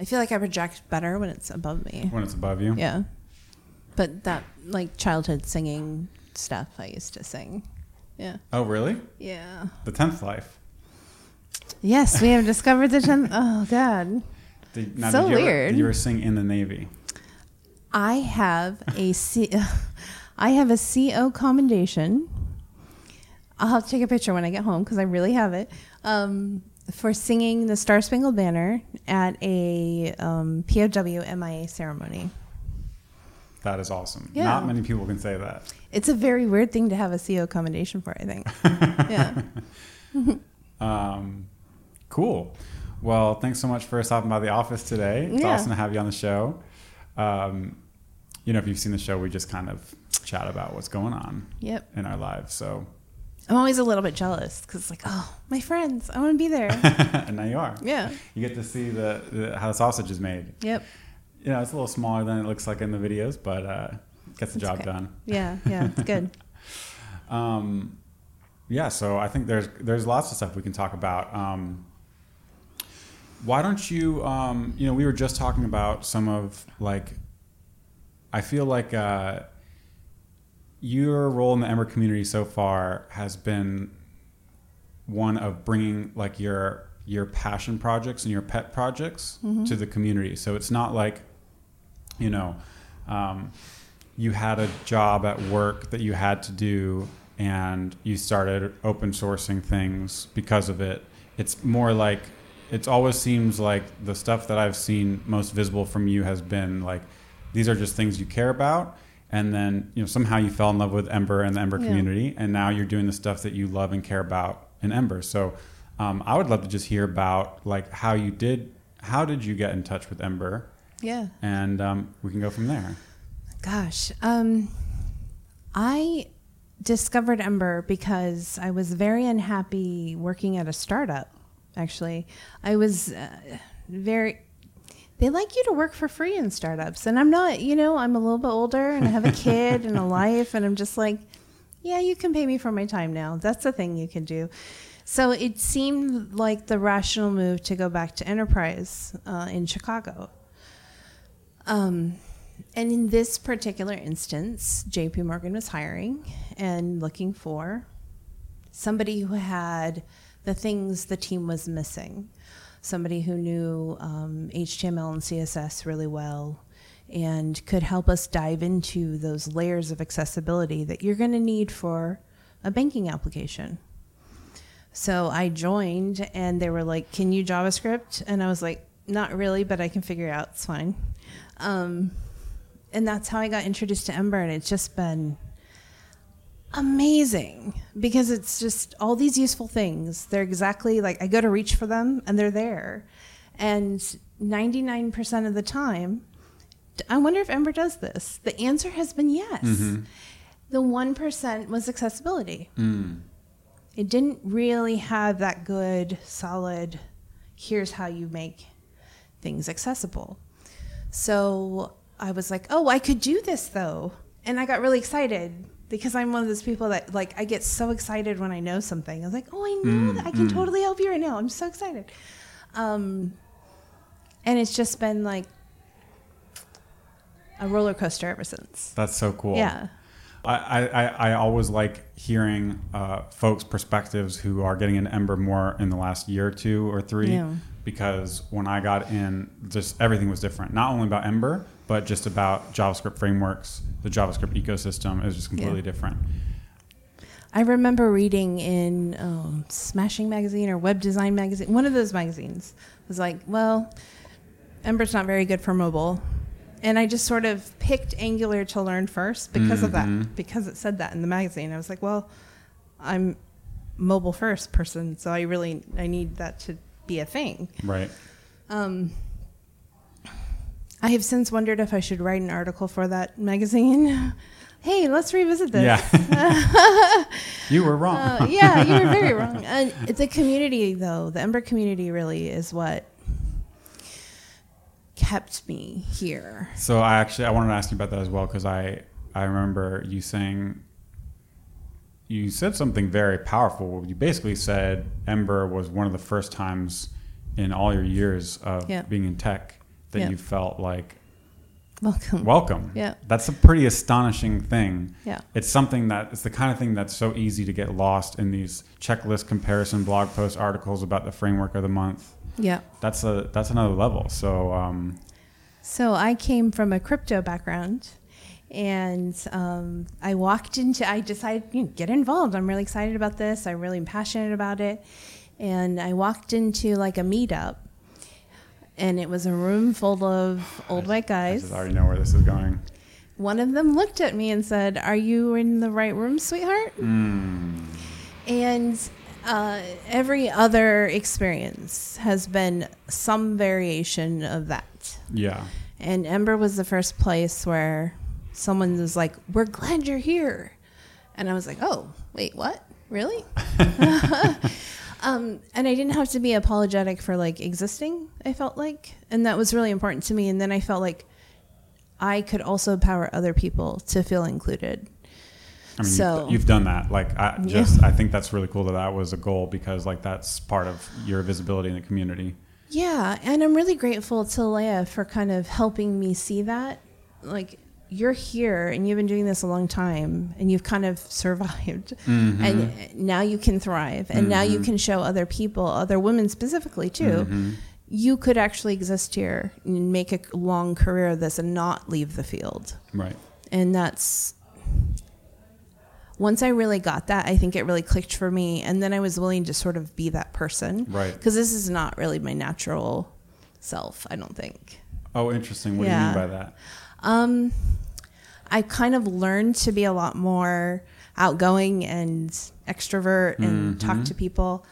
I feel like I project better when it's above me. when it's above you. Yeah. But that like childhood singing stuff I used to sing. Yeah. Oh, really? Yeah. The tenth life. Yes, we have discovered the tenth. Oh God. Did, now, So did you ever- weird. did you ever sing in the Navy? I have a C. I have a CO commendation. I'll have to take a picture when I get home because I really have it. Um, for singing the Star Spangled Banner at a um, POW MIA ceremony. That is awesome. Yeah. Not many people can say that. It's a very weird thing to have a CO commendation for, I think. yeah. Um, cool. Well, thanks so much for stopping by the office today. It's Yeah. awesome to have you on the show. Um, you know, if you've seen the show, we just kind of chat about what's going on Yep. in our lives. So, I'm always a little bit jealous because it's like, oh, my friends, I want to be there. and now you are. yeah. You get to see the, the how the sausage is made. Yep. You know, it's a little smaller than it looks like in the videos, but uh, gets the It's job okay. done. Yeah. Yeah. It's good. Um, yeah, so I think there's there's lots of stuff we can talk about. Um, why don't you? Um, you know, we were just talking about some of like. I feel like uh, your role in the Ember community so far has been one of bringing like your your passion projects and your pet projects to the community. So it's not like, you know, um, you had a job at work that you had to do and you started open sourcing things because of it. It's more like it always seems like the stuff that I've seen most visible from you has been like these are just things you care about and then you know somehow you fell in love with Ember and the Ember Yeah. community and now you're doing the stuff that you love and care about in Ember. So um, I would love to just hear about like how you did how did you get in touch with Ember Yeah. and um, we can go from there. Gosh, um, I discovered Ember because I was very unhappy working at a startup. Actually, I was uh, very. They like you to work for free in startups, and I'm not. You know, I'm a little bit older, and I have a kid and a life, and I'm just like, yeah, you can pay me for my time now. That's the thing you can do. So it seemed like the rational move to go back to enterprise uh, in Chicago. Um, and in this particular instance, JP Morgan was hiring and looking for somebody who had the things the team was missing. Somebody who knew um, HTML and CSS really well and could help us dive into those layers of accessibility that you're going to need for a banking application. So I joined and they were like, Can you JavaScript? And I was like, Not really, but I can figure it out. It's fine. Um, and that's how I got introduced to Ember, and it's just been amazing because it's just all these useful things. They're exactly like I go to reach for them, and they're there. And 99% of the time, I wonder if Ember does this. The answer has been yes. Mm-hmm. The 1% was accessibility. Mm. It didn't really have that good, solid, here's how you make things accessible. So I was like, oh, I could do this though. And I got really excited because I'm one of those people that like I get so excited when I know something. I was like, oh, I know that I can totally help you right now. I'm so excited. Um, and it's just been like a roller coaster ever since. That's so cool. Yeah. I, I, I- I always like hearing uh, folks' perspectives who are getting into Ember more in the last year or two or three. Yeah. Because when I got in, just everything was different. Not only about Ember, but just about JavaScript frameworks, the JavaScript ecosystem is just completely Yeah. different. I remember reading in um, Smashing Magazine or Web Design Magazine, one of those magazines was like, well, Ember's not very good for mobile. And I just sort of picked Angular to learn first because of that, because it said that in the magazine. I was like, well, I'm mobile first person, so I really I need that to be a thing. Right. Um, I have since wondered if I should write an article for that magazine. hey, let's revisit this. Yeah. you were wrong. Uh, yeah, you were very wrong. And it's the community, though, the Ember community really is what kept me here. So I actually I wanted to ask you about that as well because I I remember you saying you said something very powerful. You basically said Ember was one of the first times in all your years of Yeah. being in tech that Yeah. you felt like Welcome. welcome. Yeah. That's a pretty astonishing thing. Yeah. It's something that it's the kind of thing that's so easy to get lost in these checklist comparison blog post articles about the framework of the month. Yeah. That's a that's another level. So um, So I came from a crypto background, and um, I walked into. I decided you know, get involved. I'm really excited about this. I'm really passionate about it, and I walked into like a meetup, and it was a room full of old white I guys. just already know where this is going. One of them looked at me and said, "Are you in the right room, sweetheart?" Mm. And uh, every other experience has been some variation of that. Yeah. And Ember was the first place where someone was like, We're glad you're here. And I was like, Oh, wait, what? Really? um, and I didn't have to be apologetic for like existing, I felt like. And that was really important to me. And then I felt like I could also empower other people to feel included. I mean, So- you've, you've done that. Like, I Yeah. just I think that's really cool that that was a goal because like that's part of your visibility in the community. Yeah, and I'm really grateful to Leia for kind of helping me see that. Like, you're here and you've been doing this a long time and you've kind of survived. Mm-hmm. And now you can thrive. And now you can show other people, other women specifically, too. Mm-hmm. You could actually exist here and make a long career of this and not leave the field. Right. And that's. Once I really got that, I think it really clicked for me. And then I was willing to sort of be that person Right. because this is not really my natural self i don't think Oh, interesting. What Yeah. do you mean by that? um i kind of learned to be a lot more outgoing and extrovert and talk to people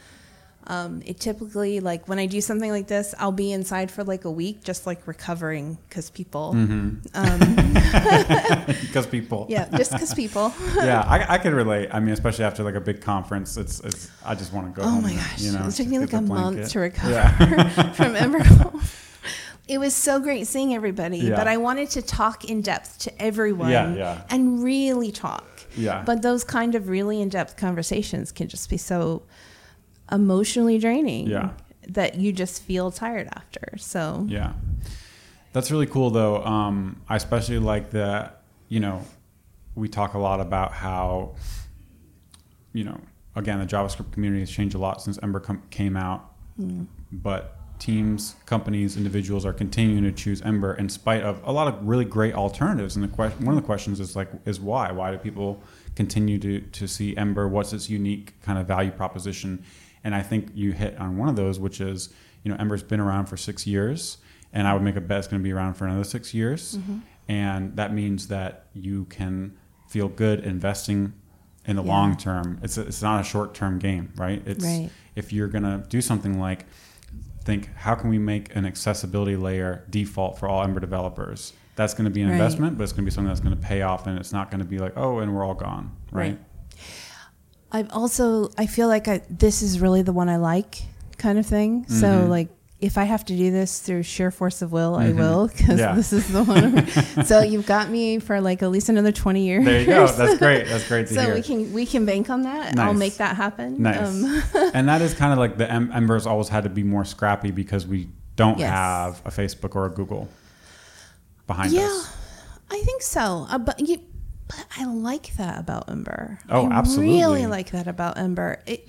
um, it typically like when i do something like this i'll be inside for like a week just like recovering because people um, Because people. yeah just because people yeah, I, I could relate. I mean, especially after like a big conference, it's it's. I just want to go. oh home my and, gosh you know, it took me like the a month to recover Yeah. from Evergreen. It was so great seeing everybody, Yeah. but I wanted to talk in depth to everyone Yeah, yeah. and really talk. Yeah. But those kind of really in depth conversations can just be so emotionally draining Yeah. that you just feel tired after. So, Yeah. That's really cool though. Um, I especially like that, you know, we talk a lot about how, you know, again, the JavaScript community has changed a lot since Ember com- came out, but teams, companies, individuals are continuing to choose Ember in spite of a lot of really great alternatives. And the question, one of the questions is like, is why? Why do people continue to, to see Ember? What's its unique kind of value proposition? And I think you hit on one of those, which is, you know, Ember's been around for six years, and I would make a bet it's going to be around for another six years. Mm-hmm. And that means that you can feel good investing in the Yeah. long term. It's a, it's not a short term game, right? It's Right. if you're going to do something like think how can we make an accessibility layer default for all Ember developers? That's going to be an Right. investment, but it's going to be something that's going to pay off, and it's not going to be like oh, and we're all gone, right? Right. I've also, I feel like I, this is really the one I like kind of thing. So, Mhm. like, if I have to do this through sheer force of will, I Mhm. will because Yeah. this is the one. so you've got me for like at least another twenty years. There you go. That's great. That's great to hear. so hear. we can we can bank on that. I'll make that happen. Nice. Um, and that is kind of like the em- Embers always had to be more scrappy because we don't Yes. have a Facebook or a Google behind yeah, us. Yeah, I think so. Uh, but you, but I like that about Ember. Oh, I absolutely. Really like that about Ember. It,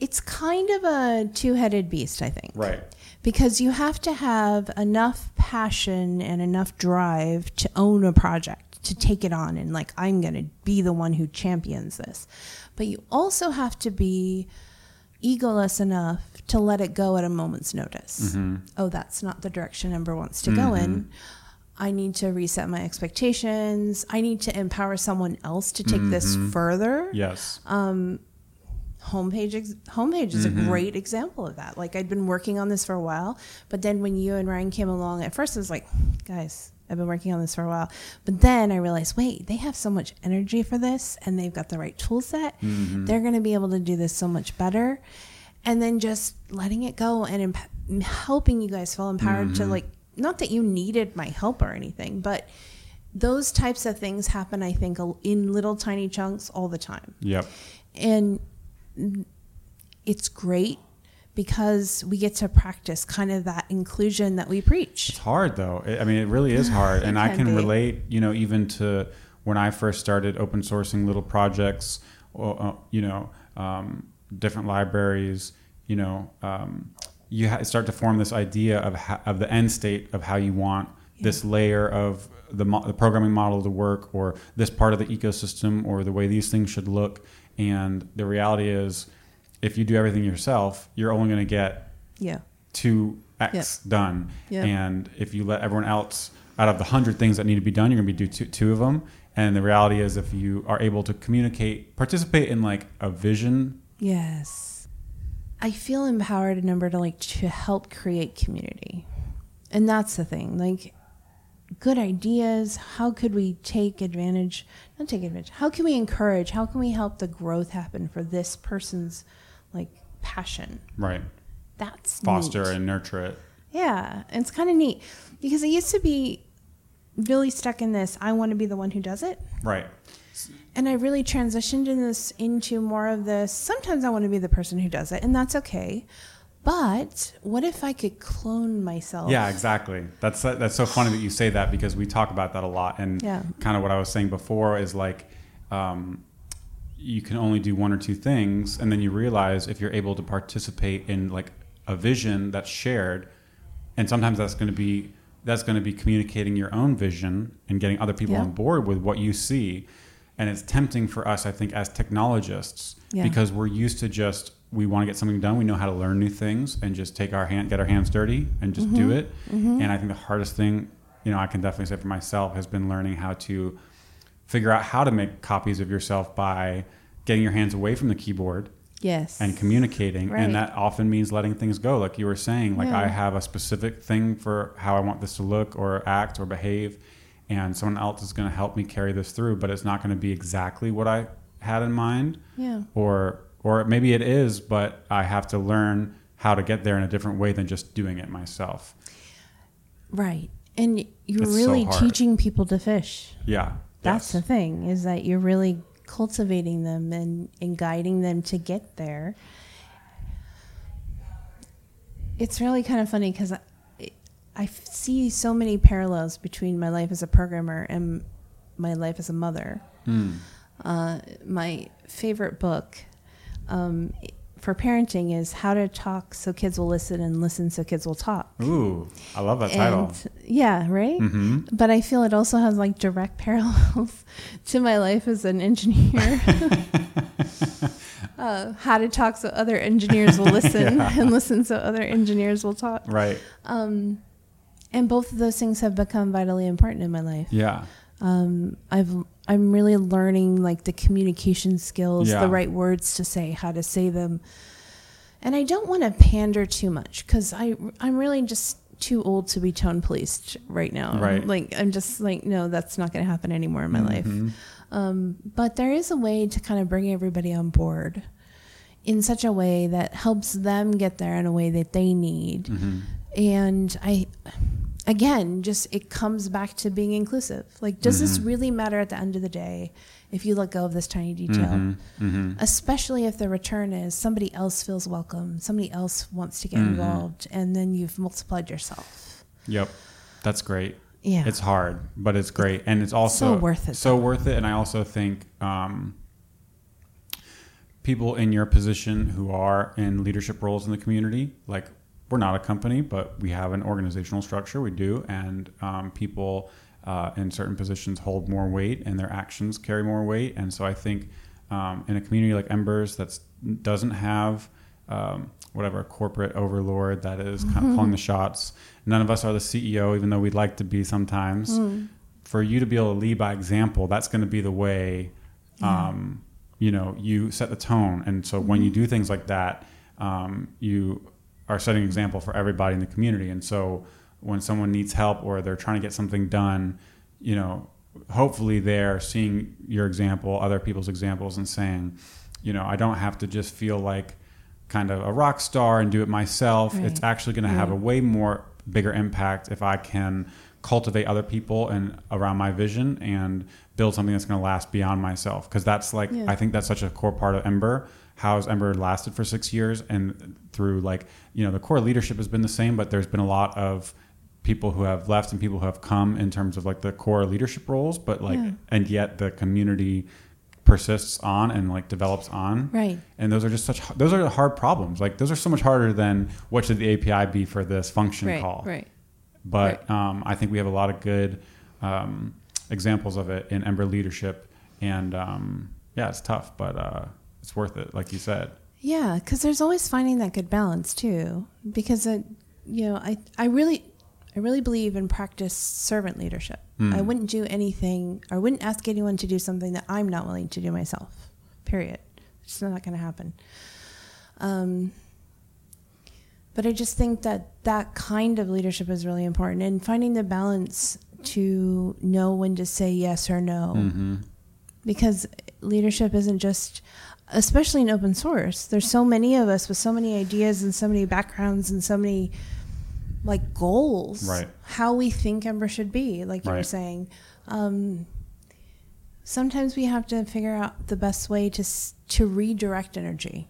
it's kind of a two-headed beast, I think. Right. because you have to have enough passion and enough drive to own a project to take it on and like i'm going to be the one who champions this. But you also have to be egoless enough to let it go at a moment's notice. Mm-hmm. Oh that's not the direction ember wants to go mm-hmm. in. I need to reset my expectations. I need to empower someone else to take this mm-hmm. further. Yes. Um, homepage ex- homepage is Mm-hmm. a great example of that like i'd been working on this for a while but then when you and ryan came along at first i was like guys i've been working on this for a while but then i realized wait they have so much energy for this and they've got the right tool set Mm-hmm. they're going to be able to do this so much better and then just letting it go and emp- helping you guys feel empowered to Mm-hmm. like not that you needed my help or anything but those types of things happen i think in little tiny chunks all the time Yep. and it's great because we get to practice kind of that inclusion that we preach. It's hard though. I mean, it really is hard, and I can can be. relate. You know, even to when I first started open sourcing little projects, or, uh, you know, um, different libraries. You know, um, you ha- start to form this idea of ho- of the end state of how you want this layer of the, mo- the programming model to work, or this part of the ecosystem, or the way these things should look. And the reality is, if you do everything yourself, you're only going to get Yeah. two X done. Yeah. And if you let everyone else out of the hundred things that need to be done, you're gonna be do two, two of them. And the reality is, if you are able to communicate, participate in like a vision, Yes. I feel empowered number to like to help create community. And that's the thing. Like good ideas, how could we take advantage, not take advantage. How can we encourage? How can we help the growth happen for this person's like passion? right? That's Foster neat. and nurture it. Yeah, it's kind of neat because I used to be really stuck in this I want to be the one who does it. Right. And I really transitioned in this into more of this. Sometimes I want to be the person who does it, and that's okay. But what if I could clone myself? Yeah, exactly. That's that's so funny that you say that because we talk about that a lot. And Yeah. kind of what I was saying before is like, um, you can only do one or two things, and then you realize if you're able to participate in like a vision that's shared, and sometimes that's going to be that's going to be communicating your own vision and getting other people Yeah. on board with what you see. And it's tempting for us, I think, as technologists, Yeah. because we're used to just we want to get something done. We know how to learn new things and just take our hand, get our hands dirty, and just do mm-hmm. it. Mm-hmm. And I think the hardest thing, you know, I can definitely say for myself, has been learning how to figure out how to make copies of yourself by getting your hands away from the keyboard Yes. and communicating Right. and that often means letting things go like you were saying like Yeah. i have a specific thing for how i want this to look or act or behave and someone else is going to help me carry this through but it's not going to be exactly what i had in mind Yeah. or or maybe it is but i have to learn how to get there in a different way than just doing it myself Right. And you're It's really hard. teaching people to fish. yeah That's yes. the thing is that you're really cultivating them and, and guiding them to get there. It's really kind of funny because I, I see so many parallels between my life as a programmer and my life as a mother. Hmm. Uh, my favorite book um, for parenting is How to Talk So Kids Will Listen and Listen So Kids Will Talk. ooh i love that title And yeah, right? hmm But I feel it also has like direct parallels to my life as an engineer. uh, how to talk so other engineers will listen Yeah. and listen so other engineers will talk. right Um, and both of those things have become vitally important in my life. yeah Um, I've I'm really learning like the communication skills, Yeah. the right words to say, how to say them. And I don't want to pander too much because I I'm really just too old to be tone policed right now. Right. Like I'm just like no, that's not going to happen anymore in my life. Mhm. Um, but there is a way to kind of bring everybody on board in such a way that helps them get there in a way that they need. Mhm. And I, again, just it comes back to being inclusive. Like, does this Mhm. really matter at the end of the day if you let go of this tiny detail? Mhm. Mhm. Especially if the return is somebody else feels welcome, somebody else wants to get Mhm. involved, and then you've multiplied yourself. Yep, that's great. Yeah. It's hard, but it's great, and it's also So worth it, So worth it, and I also think um, people in your position who are in leadership roles in the community, like we're not a company, but we have an organizational structure. We do, and um, people uh, in certain positions hold more weight, and their actions carry more weight. And so I think um, in a community like Embers that doesn't have um, whatever corporate overlord that is kind of calling the shots. None of us are the CEO, even though we'd like to be sometimes. Mm. For you to be able to lead by example, that's going to be the way. Um, you know, you set the tone, and so when you do things like that, um, you are setting an example for everybody in the community. And so when someone needs help or they're trying to get something done, you know, hopefully they're seeing your example, other people's examples, and saying, you know, I don't have to just feel like kind of a rock star and do it myself. Right. It's actually going to have a mm-hmm. way more bigger impact if I can cultivate other people and around my vision and build something that's going to last beyond myself. Because that's like, Yeah. I think that's such a core part of Ember. How's Ember lasted for six years and through like you know the core leadership has been the same, but there's been a lot of people who have left and people who have come in terms of like the core leadership roles, but like Yeah. and yet the community persists on and like develops on. Right. And those are just such those are hard problems. Like those are so much harder than what should the API be for this function Right. call. Right. But um, I think we have a lot of good um, examples of it in Ember leadership, and um, yeah, it's tough, but uh, it's worth it, like you said. Yeah, because there's always finding that good balance too. Because it, you know, I I really I really believe in practice servant leadership. Mm. I wouldn't do anything. I wouldn't ask anyone to do something that I'm not willing to do myself. Period. It's not going to happen. Um, but I just think that that kind of leadership is really important, and finding the balance to know when to say yes or no hmm because leadership isn't just especially in open source there's so many of us with so many ideas and so many backgrounds and so many like goals Right. how we think ember should be like you were saying um, sometimes we have to figure out the best way to to redirect energy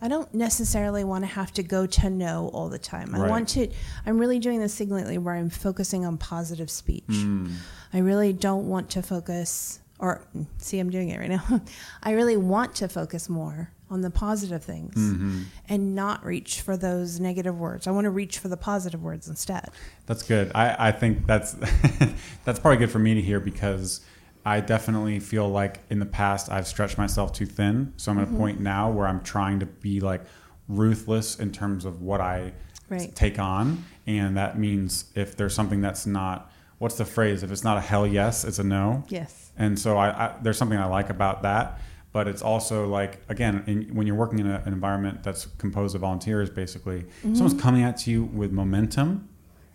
i don't necessarily want to have to go to no all the time i Right. want to i'm really doing this thing lately where i'm focusing on positive speech Mm. I really don't want to focus, or see, I'm doing it right now. I really want to focus more on the positive things hmm and not reach for those negative words. I want to reach for the positive words instead. That's good. I, I think that's that's probably good for me to hear because I definitely feel like in the past I've stretched myself too thin. So I'm at a point now where I'm trying to be like ruthless in terms of what I Right. take on, and that means if there's something that's not what's the phrase? If it's not a hell yes, it's a no. Yes. And so I, I there's something I like about that, but it's also like again, in, when you're working in a, an environment that's composed of volunteers, basically, someone's coming at you with momentum.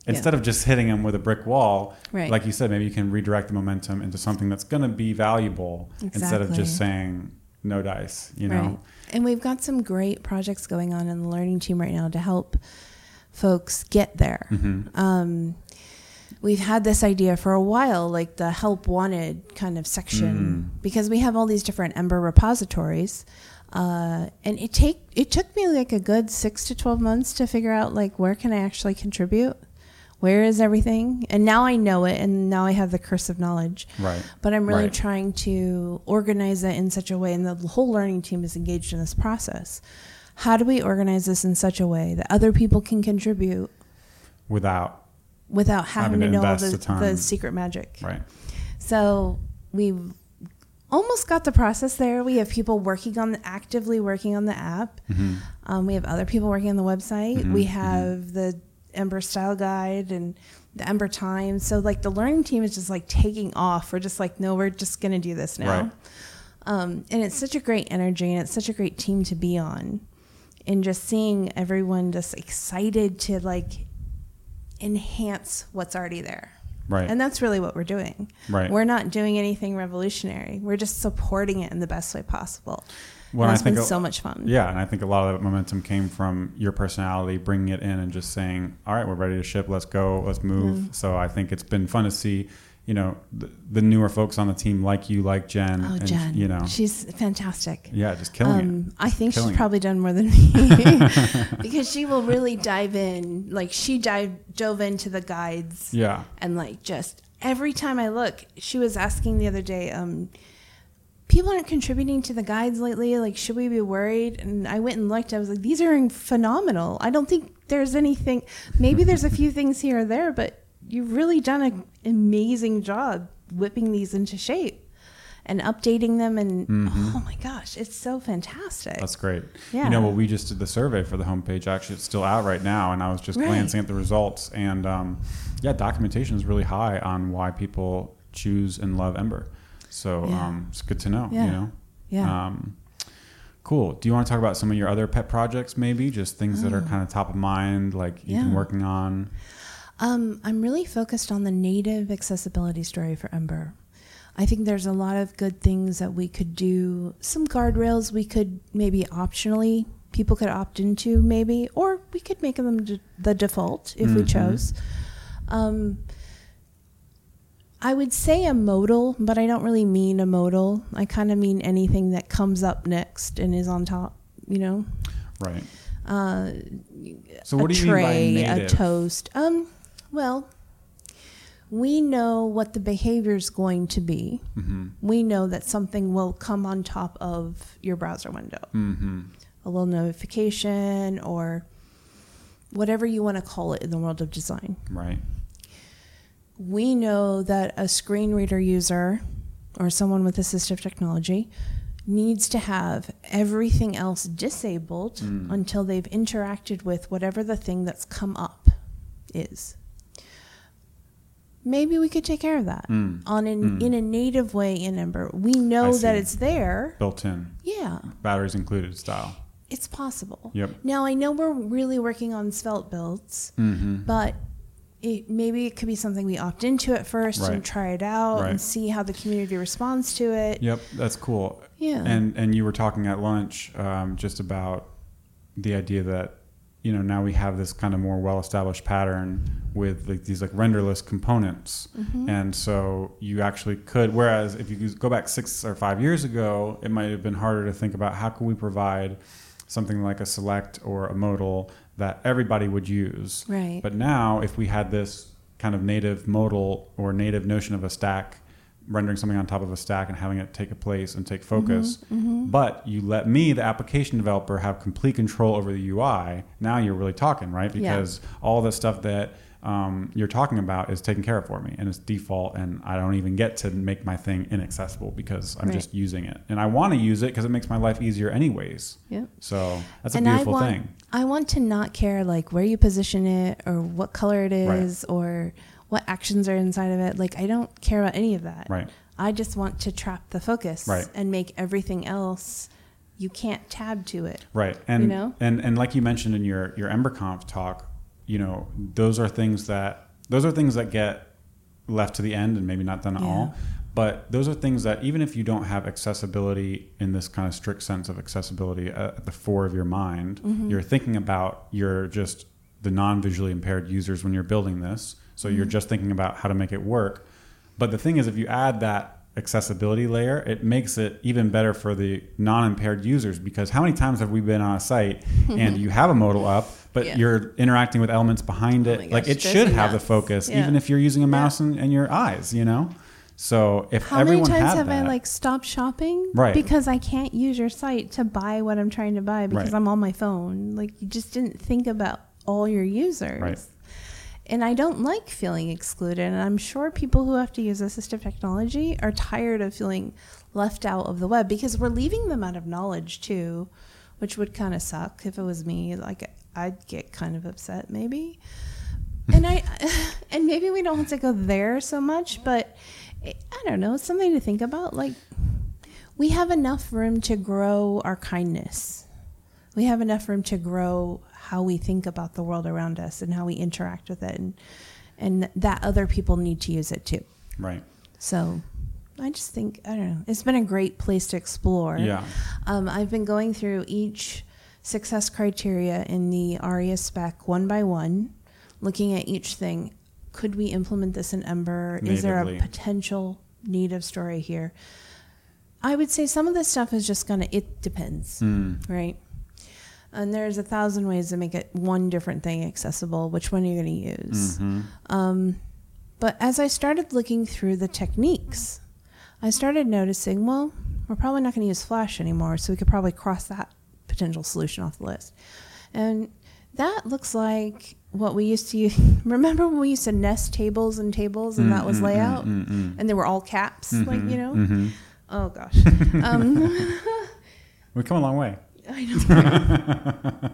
Yeah. Instead of just hitting them with a brick wall, Right. like you said, maybe you can redirect the momentum into something that's going to be valuable instead of just saying no dice. You know, Right. And we've got some great projects going on in the learning team right now to help folks get there. Mhm. Um, we've had this idea for a while, like the help wanted kind of section, because we have all these different Ember repositories. Uh, and it take it took me like a good six to twelve months to figure out like where can I actually contribute, where is everything, and now I know it, and now I have the curse of knowledge. right? But I'm really Right. trying to organize it in such a way, and the whole learning team is engaged in this process. How do we organize this in such a way that other people can contribute Without without having, to know all the, the the secret magic? right, So we've almost got the process there. We have people working on the, actively working on the app. hmm Um, we have other people working on the website. Mhm, We mhm. have the Ember Style Guide and the Ember Times. So like the learning team is just like taking off. We're just like, no, we're just gonna do this now. Right. Um, and it's such a great energy and it's such a great team to be on. And just seeing everyone just excited to like enhance what's already there. right, And that's really what we're doing. right. We're not doing anything revolutionary. We're just supporting it in the best way possible. Well, and I it's been think a- so much fun. Yeah, and I think a lot of that momentum came from your personality, bringing it in and just saying, "All right, we're ready to ship. Let's go. Let's move." Mm. So I think it's been fun to see, you know, the, the newer folks on the team, like you, like Jen, Oh, and Jen. you know, She's fantastic. yeah, just killing it. Um, I think Killing she's it. probably done more than me because she will really dive in. Like she dive, dove into the guides Yeah, and like just every time I look, she was asking the other day, um, people aren't contributing to the guides lately. Like, should we be worried? And I went and looked. I was like, these are phenomenal. I don't think there's anything. Maybe there's a few things here or there, but you've really done an amazing job whipping these into shape and updating them. And Mhm. oh my gosh, it's so fantastic. that's great. yeah. You know, well, we just did the survey for the homepage. Actually, it's still out right now, and I was just Right. glancing at the results, and um, yeah, documentation is really high on why people choose and love Ember. So Yeah. um, it's good to know. Yeah. You know. yeah. Um, cool. Do you want to talk about some of your other pet projects, maybe? Just things that are Oh. kind of top of mind, like you've been working on. Um, I'm really focused on the native accessibility story for Ember. I think there's a lot of good things that we could do. Some guardrails we could maybe optionally people could opt into, maybe, or we could make them d- the default if we Mhm. chose. Um, I would say a modal, but I don't really mean a modal. I kind of mean anything that comes up next and is on top. you know, Right. uh, So what do you tray, mean by native? a toast. Um, well, we know what the behavior is going to be. mm-hmm. We know that something will come on top of your browser window, Mm-hmm. a little notification or whatever you want to call it in the world of design. Right. We know that a screen reader user or someone with assistive technology needs to have everything else disabled Mm. until they've interacted with whatever the thing that's come up is. Maybe we could take care of that Mm. on an, Mm. in a native way in Ember. We know that it's there. Built in. Yeah, Batteries included style. it's possible. Yep. Now I know we're really working on svelte builds, Mm-hmm. but it, maybe it could be something we opt into at first and try it out Right. and see how the community responds to it. Yep, that's cool. Yeah. And and you were talking at lunch um, just about the idea that you know now we have this kind of more well established pattern with like these like renderless components, Mm-hmm. and so you actually could. Whereas if you go back six or five years ago, it might have been harder to think about how can we provide something like a select or a modal that everybody would use. Right. But now, if we had this kind of native modal or native notion of a stack, rendering something on top of a stack and having it take a place and take focus, Mm-hmm. but you let me, the application developer, have complete control over the UI, now you're really talking, right? Yeah. Because all the stuff that um, you're talking about is taken care of for me and it's default, and I don't even get to make my thing inaccessible because I'm Right. just using it. And I want to use it because it makes my life easier, anyways. Yep. So that's a and I beautiful want, thing. I want to not care like where you position it or what color it is or what actions are inside of it. Like I don't care about any of that. Right. I just want to trap the focus Right. and make everything else you can't tab to it. Right. And You know? and and like you mentioned in your your EmberConf talk, you know, those are things that those are things that get left to the end and maybe not done at Yeah. all. But those are things that even if you don't have accessibility in this kind of strict sense of accessibility at the fore of your mind, Mm-hmm. you're thinking about your just the non-visually impaired users when you're building this. So you're just thinking about how to make it work. But the thing is, if you add that accessibility layer, it makes it even better for the non-impaired users because how many times have we been on a site and you have a modal up, but Yeah. you're interacting with elements behind Oh it? like it should me have the focus, Yeah. even if you're using a mouse and, and your eyes, you know? So if How many everyone times had have that, I like stopped shopping Right. because I can't use your site to buy what I'm trying to buy because Right. I'm on my phone? Like you just didn't think about all your users. Right. And I don't like feeling excluded. And I'm sure people who have to use assistive technology are tired of feeling left out of the web because we're leaving them out of knowledge too, which would kind of suck if it was me. Like I'd get kind of upset maybe. and I and maybe we don't have to go there so much, but I don't know, it's something to think about. Like we have enough room to grow our kindness. We have enough room to grow how we think about the world around us and how we interact with it and and that other people need to use it too. right? So I just think I don't know. It's been a great place to explore. Yeah. Um, I've been going through each success criteria in the ARIA spec one by one, looking at each thing. Could we implement this in Ember? Is there a Natively. potential native story here? I would say some of this stuff is just gonna. It depends, Mm. right? And there's a thousand ways to make it one different thing accessible. Which one are you going to use? hmm Um, but as I started looking through the techniques, I started noticing, well, we're probably not going to use Flash anymore, so we could probably cross that potential solution off the list. And that looks like what we used to use. Remember when we used to nest tables and tables, and that was Mm, mm, layout, mm, mm, mm. and they were all caps, like you know. Oh gosh. um, We've come a long way. I know.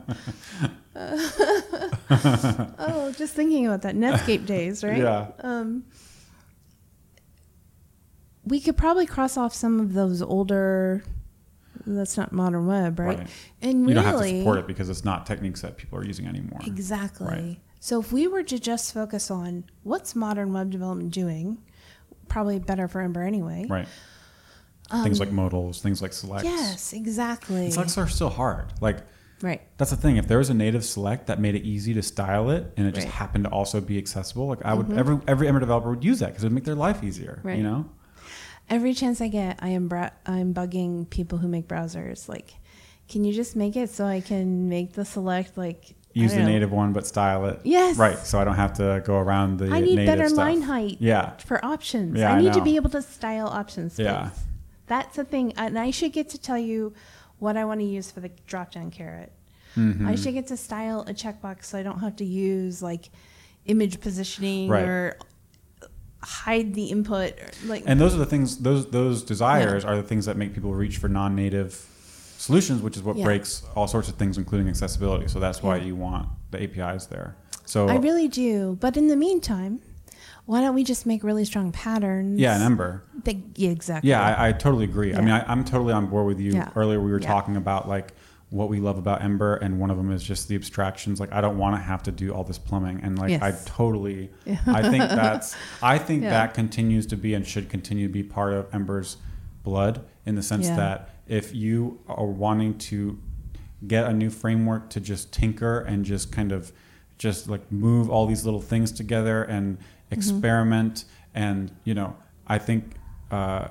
oh, just thinking about that Netscape days, right? Yeah. Um, we could probably cross off some of those older. That's not modern web, right? Right. And You really, don't have to support it because it's not techniques that people are using anymore. exactly. Right. So if we were to just focus on what's modern web development doing, probably better for Ember anyway. Right. Things like modals, things like selects. Um, Yes, exactly. Selects are still hard. Like right. that's the thing. If there was a native select that made it easy to style it, and it just Right. Mm-hmm. happened to also be accessible, like I would every every Ember developer would use that because it would make their life easier. Right. You know. Every chance I get, I am bra- I'm bugging people who make browsers. Like, can you just make it so I can make the select like Use the know. native one, but style it. Yes. Right. So I don't have to go around the. I need better stuff. line height Yeah. for options. Yeah, I I need to be able to style options. Yeah. That's the thing, and I should get to tell you what I want to use for the drop down caret. Mhm. I should get to style a checkbox so I don't have to use like image positioning Right. or hide the input. Or, like And those are the things. Those those desires are the things that make people reach for non-native solutions, which is what Yeah. breaks all sorts of things, including accessibility. So that's why Yeah. you want the APIs there. So I really do. But in the meantime, why don't we just make really strong patterns? yeah, and Ember. That, yeah, exactly. Yeah, I, I totally agree. I mean, I, I'm totally on board with you. Yeah. Earlier, we were Yeah. talking about like what we love about Ember, and one of them is just the abstractions. Like, I don't want to have to do all this plumbing, and like, I totally, I think that's, I think Yeah. that continues to be and should continue to be part of Ember's blood in the sense Yeah. that if you are wanting to get a new framework to just tinker and just kind of just like move all these little things together and Mm-hmm. experiment and you know i think uh,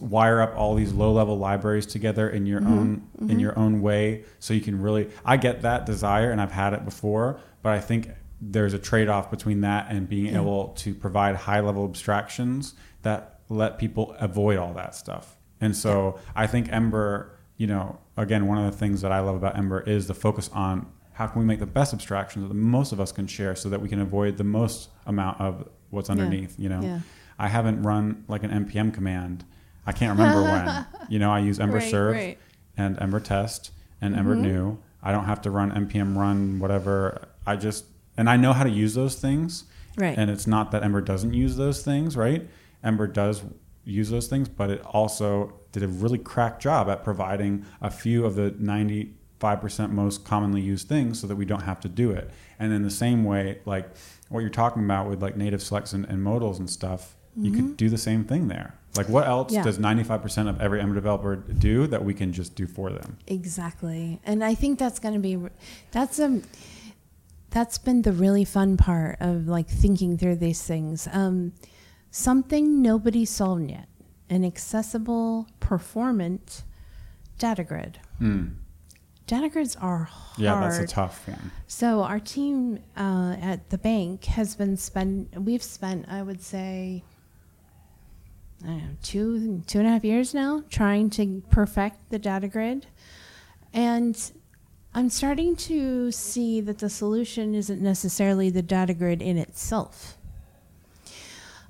wire up all these low level libraries together in your Mm-hmm. own in your own way so you can really i get that desire and i've had it before but i think there's a trade-off between that and being Yeah. able to provide high level abstractions that let people avoid all that stuff and so i think ember you know again one of the things that i love about ember is the focus on how can we make the best abstractions that the most of us can share so that we can avoid the most amount of what's Yeah. underneath you know Yeah. I haven't run like an npm command. I can't remember when. You know, I use Ember Right, serve right. and Ember test and Ember Mhm. new. I don't have to run npm run whatever. I just and I know how to use those things. Right. And it's not that Ember doesn't use those things, right? Ember does use those things, but it also did a really crack job at providing a few of the 95% most commonly used things so that we don't have to do it. And in the same way, like what you're talking about with like native selects and, and modals and stuff, you could do the same thing there. Like what else Mm-hmm. Yeah. does 95% of every Ember developer do that we can just do for them? Exactly. And I think that's going to be that's a that's been the really fun part of like thinking through these things. Um, something nobody solved yet. An accessible, performant data grid. Hmm. Data grids are hard. Yeah, that's a tough one. So our team uh, at the bank has been spend. We've spent, I would say, I don't know, two two and a half years now trying to perfect the data grid, and I'm starting to see that the solution isn't necessarily the data grid in itself.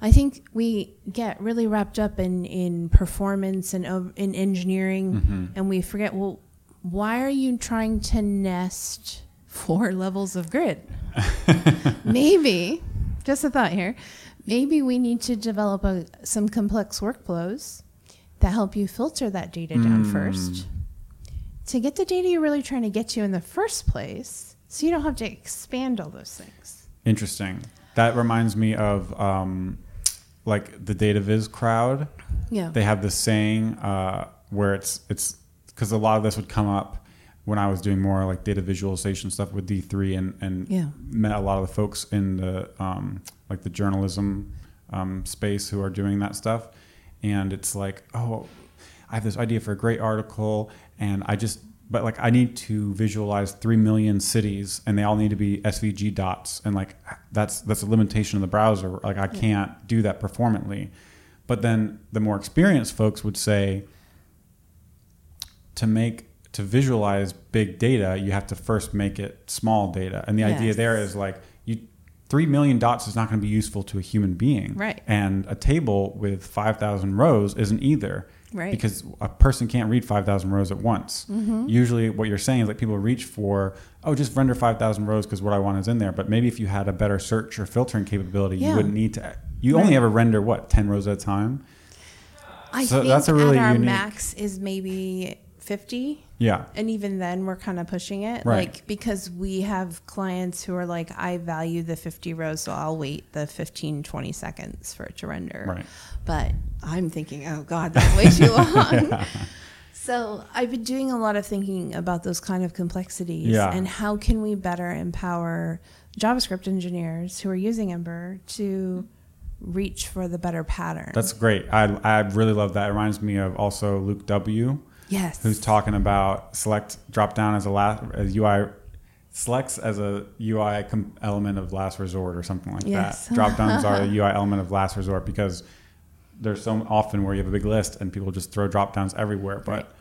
I think we get really wrapped up in, in performance and in engineering, Mhm. and we forget, well, why are you trying to nest four levels of grid? maybe, just a thought here, maybe we need to develop a, some complex workflows that help you filter that data down Mm. first to get the data you're really trying to get to in the first place so you don't have to expand all those things. Interesting. That reminds me of um, like the data viz crowd. Yeah. They have this saying uh, where it's it's because a lot of this would come up when I was doing more like data visualization stuff with D3 and and Yeah. met a lot of the folks in the um, like the journalism um, space who are doing that stuff, and it's like oh, I have this idea for a great article, and I just but like I need to visualize three million cities, and they all need to be SVG dots, and like that's that's a limitation of the browser. Like I can't do that performantly. But then the more experienced folks would say to make to visualize big data, you have to first make it small data. And the idea there is like you three million dots is not going to be useful to a human being. Right. And a table with five thousand rows isn't either. Right. Because a person can't read five thousand rows at once. Mm-hmm. Usually, what you're saying is like people reach for, oh, just render five thousand rows because what I want is in there. But maybe if you had a better search or filtering capability, Yeah. you wouldn't need to. You only Right. ever render what ten rows at a time. I So think that's a really at our unique- max is maybe 50. Yeah. And even then, we're kind of pushing it, Right. like because we have clients who are like, I value the 50 rows, so I'll wait the 15, 20 seconds for it to render. Right. But I'm thinking, oh God, that's way too long. So I've been doing a lot of thinking about those kind of complexities Yeah. and how can we better empower JavaScript engineers who are using Ember to reach for the better pattern. That's great. I, I really love that. It reminds me of also Luke W. Yes. who's talking about select drop down as a last as UI selects as a UI com- element of last resort or something like Yes. that. Drop downs are a UI element of last resort because there's so often where you have a big list and people just throw drop downs everywhere. But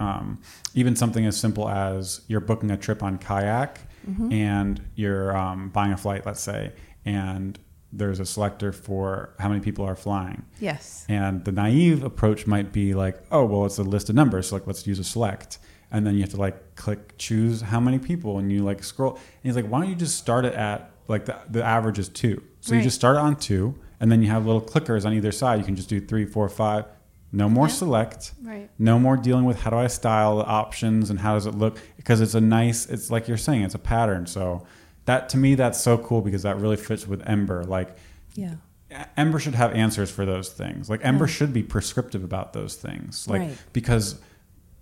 um, even something as simple as you're booking a trip on kayak Mm-hmm. and you're um, buying a flight, let's say, and there's a selector for how many people are flying. Yes. And the naive approach might be like, oh, well, it's a list of numbers. So like, let's use a select. And then you have to like click choose how many people and you like scroll. And he's like, why don't you just start it at like the, the average is two. So you just start it on two and then you have little clickers on either side. You can just do three, four, five. No more Yeah. select. Right. No more dealing with how do I style the options and how does it look because it's a nice, it's like you're saying, it's a pattern. So that to me, that's so cool because that really fits with Ember. Like Yeah. Ember should have answers for those things. Like Ember should be prescriptive about those things. Like Right. because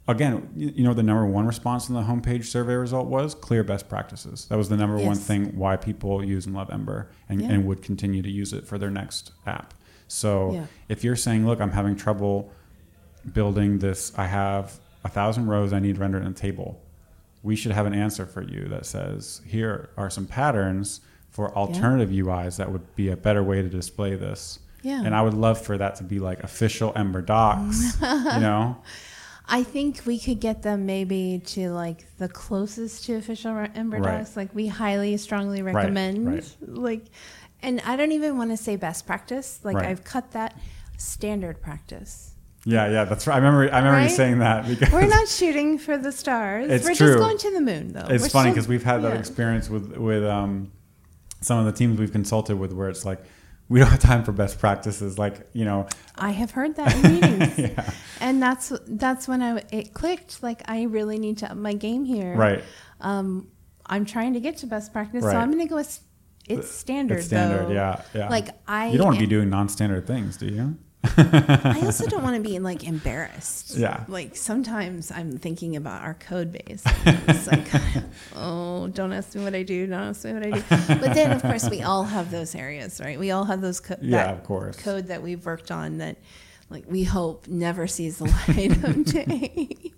again, you, know the number one response in the homepage survey result was clear best practices. That was the number one thing why people use and love Ember and, Yeah. and would continue to use it for their next app. So Yeah. if you're saying, look, I'm having trouble building this, I have a thousand rows I need rendered in a table. We should have an answer for you that says, here are some patterns for alternative UIs that would be a better way to display this. Yeah. And I would love for that to be like official Ember docs, you know? I think we could get them maybe to like the closest to official Ember Right. Docs. Like we highly, strongly recommend. right. Like, and I don't even want to say best practice. Like Right. I've cut that standard practice. Yeah, yeah, that's right. I remember, I remember you saying that because We're not shooting for the stars. It's We're true. just going to the moon, though. it's We're funny because we've had that yeah. experience with with um, some of the teams we've consulted with where it's like we don't have time for best practices. Like you know, I have heard that in meetings, yeah, and that's that's when I it clicked. Like I really need to up my game here. right. Um, I'm trying to get to best practice, Right. so I'm going to go with it's standard. It's standard. though. Yeah, yeah. Like I, you don't want to be doing non-standard things, do you? I also don't want to be like embarrassed. Yeah. Like sometimes I'm thinking about our code base. It's like, oh, don't ask me what I do. Don't ask me what I do. But then, of course, we all have those areas, right? We all have those co- Yeah, of course. code that we've worked on that, like, we hope never sees the light of day.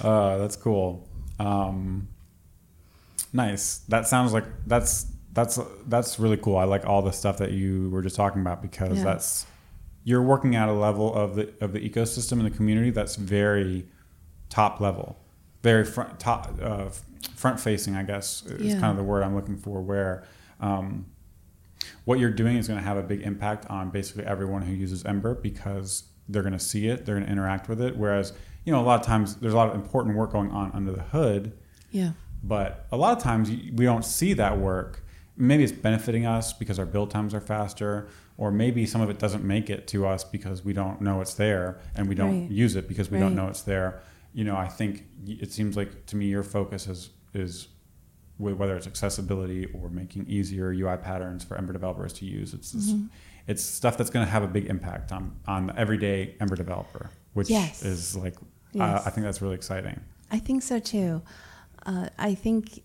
Uh, that's cool. Um, nice. That sounds like that's that's that's really cool. I like all the stuff that you were just talking about because Yeah. that's you're working at a level of the of the ecosystem and the community that's very top level, very front top uh, front facing. I guess is Yeah. kind of the word I'm looking for. Where um, what you're doing is going to have a big impact on basically everyone who uses Ember because they're going to see it, they're going to interact with it. Whereas, you know, a lot of times there's a lot of important work going on under the hood, Yeah. but a lot of times we don't see that work. Maybe it's benefiting us because our build times are faster, or maybe some of it doesn't make it to us because we don't know it's there and we don't Right. use it because we don't know it's there. You know, I think it seems like to me your focus is is whether it's accessibility or making easier UI patterns for Ember developers to use. It's Mm-hmm. it's stuff that's going to have a big impact on on the everyday Ember developer, which Yes. is like uh, I think that's really exciting. I think so too. Uh, I think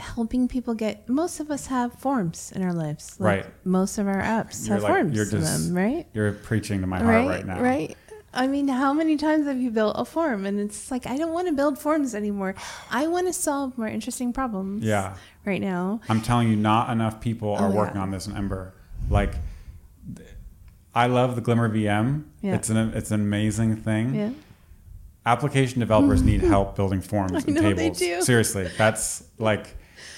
helping people get most of us have forms in our lives. Like Right. Most of our apps You're have like- forms you're in just- them, right? You're preaching to my heart right now. Right. I mean, how many times have you built a form? And it's like, I don't want to build forms anymore. I want to solve more interesting problems. Yeah. Right now. I'm telling you, not enough people oh are Oh, working yeah. on this in Ember. Like, I love the Glimmer VM. Yeah. It's an it's an amazing thing. Yeah. Application developers need help building forms I and know they tables. do. Seriously, that's like,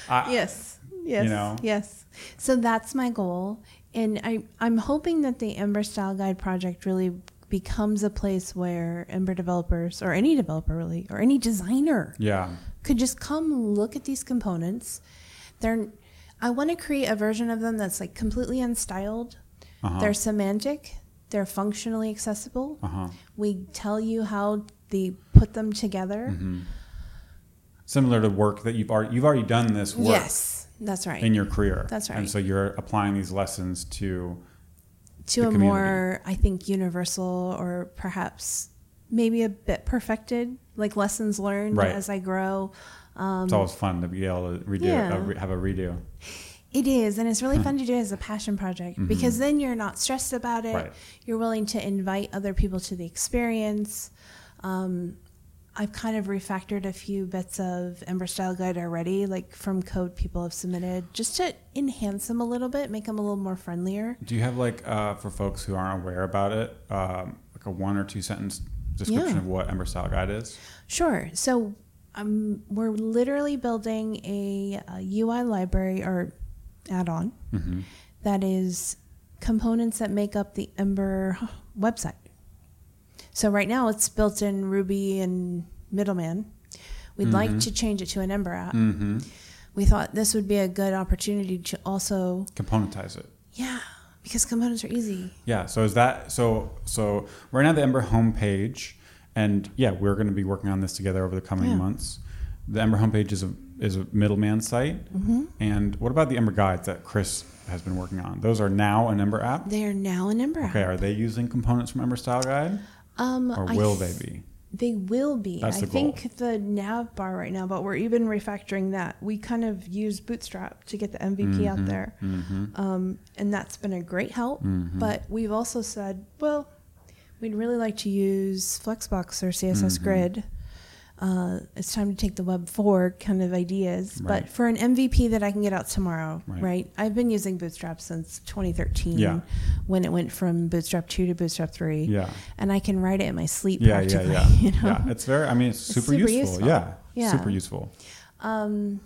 I, Yes. Yes. know? Yes. So that's my goal. And I, I'm hoping that the Ember Style Guide project really becomes a place where Ember developers, or any developer really, or any designer, yeah, could just come look at these components. They're, I want to create a version of them that's like completely unstyled. Uh-huh. They're semantic. They're functionally accessible. uh huh. We tell you how they put them together. Mm-hmm. Similar to work that you've already you've already done this work Yes, that's right. in your career. That's right. And so you're applying these lessons to to a community. more, I think, universal or perhaps maybe a bit perfected, like lessons learned Right. as I grow. Um, it's always fun to be able to redo Yeah. a re- have a redo. It is, and it's really fun to do it as a passion project because then you're not stressed about it. Mm-hmm. Right. You're willing to invite other people to the experience. Um, I've kind of refactored a few bits of Ember Style Guide already, like from code people have submitted, just to enhance them a little bit, make them a little more friendlier. Do you have like uh, for folks who aren't aware about it, um, like a one or two sentence description Yeah. of what Ember Style Guide is? Sure. So um, we're literally building a, a UI library or add-on Mm-hmm. that is components that make up the Ember website. So right now it's built in Ruby and Middleman. We'd like Mhm. to change it to an Ember app. Mm-hmm. We thought this would be a good opportunity to also, Componentize it. yeah, because components are easy. Yeah. So is that so? So right now the Ember homepage, and yeah, we're going to be working on this together over the coming Yeah. months. The Ember homepage is a is a middleman site. hmm And what about the Ember guides that Chris has been working on? Those are now an Ember app. They are now an Ember Okay, app. Okay, are they using components from Ember Style Guide, Um, or will th- they be? They will be. That's I the think the nav bar right now, but we're even refactoring that. We kind of use Bootstrap to get the MVP out there. Mm-hmm. Um, and that's been a great help. Mhm. But we've also said, well, we'd really like to use Flexbox or CSS Mhm. Grid. Uh, it's time to take the web forward kind of ideas. Right. But for an MVP that I can get out tomorrow, Right. right? I've been using Bootstrap since 2013 Yeah. when it went from Bootstrap 2 to Bootstrap 3. Yeah. And I can write it in my sleep Yeah, yeah, practically. yeah. You know? Yeah, it's very. I mean, it's It's super, super useful. useful. Yeah, Yeah. super useful. Um,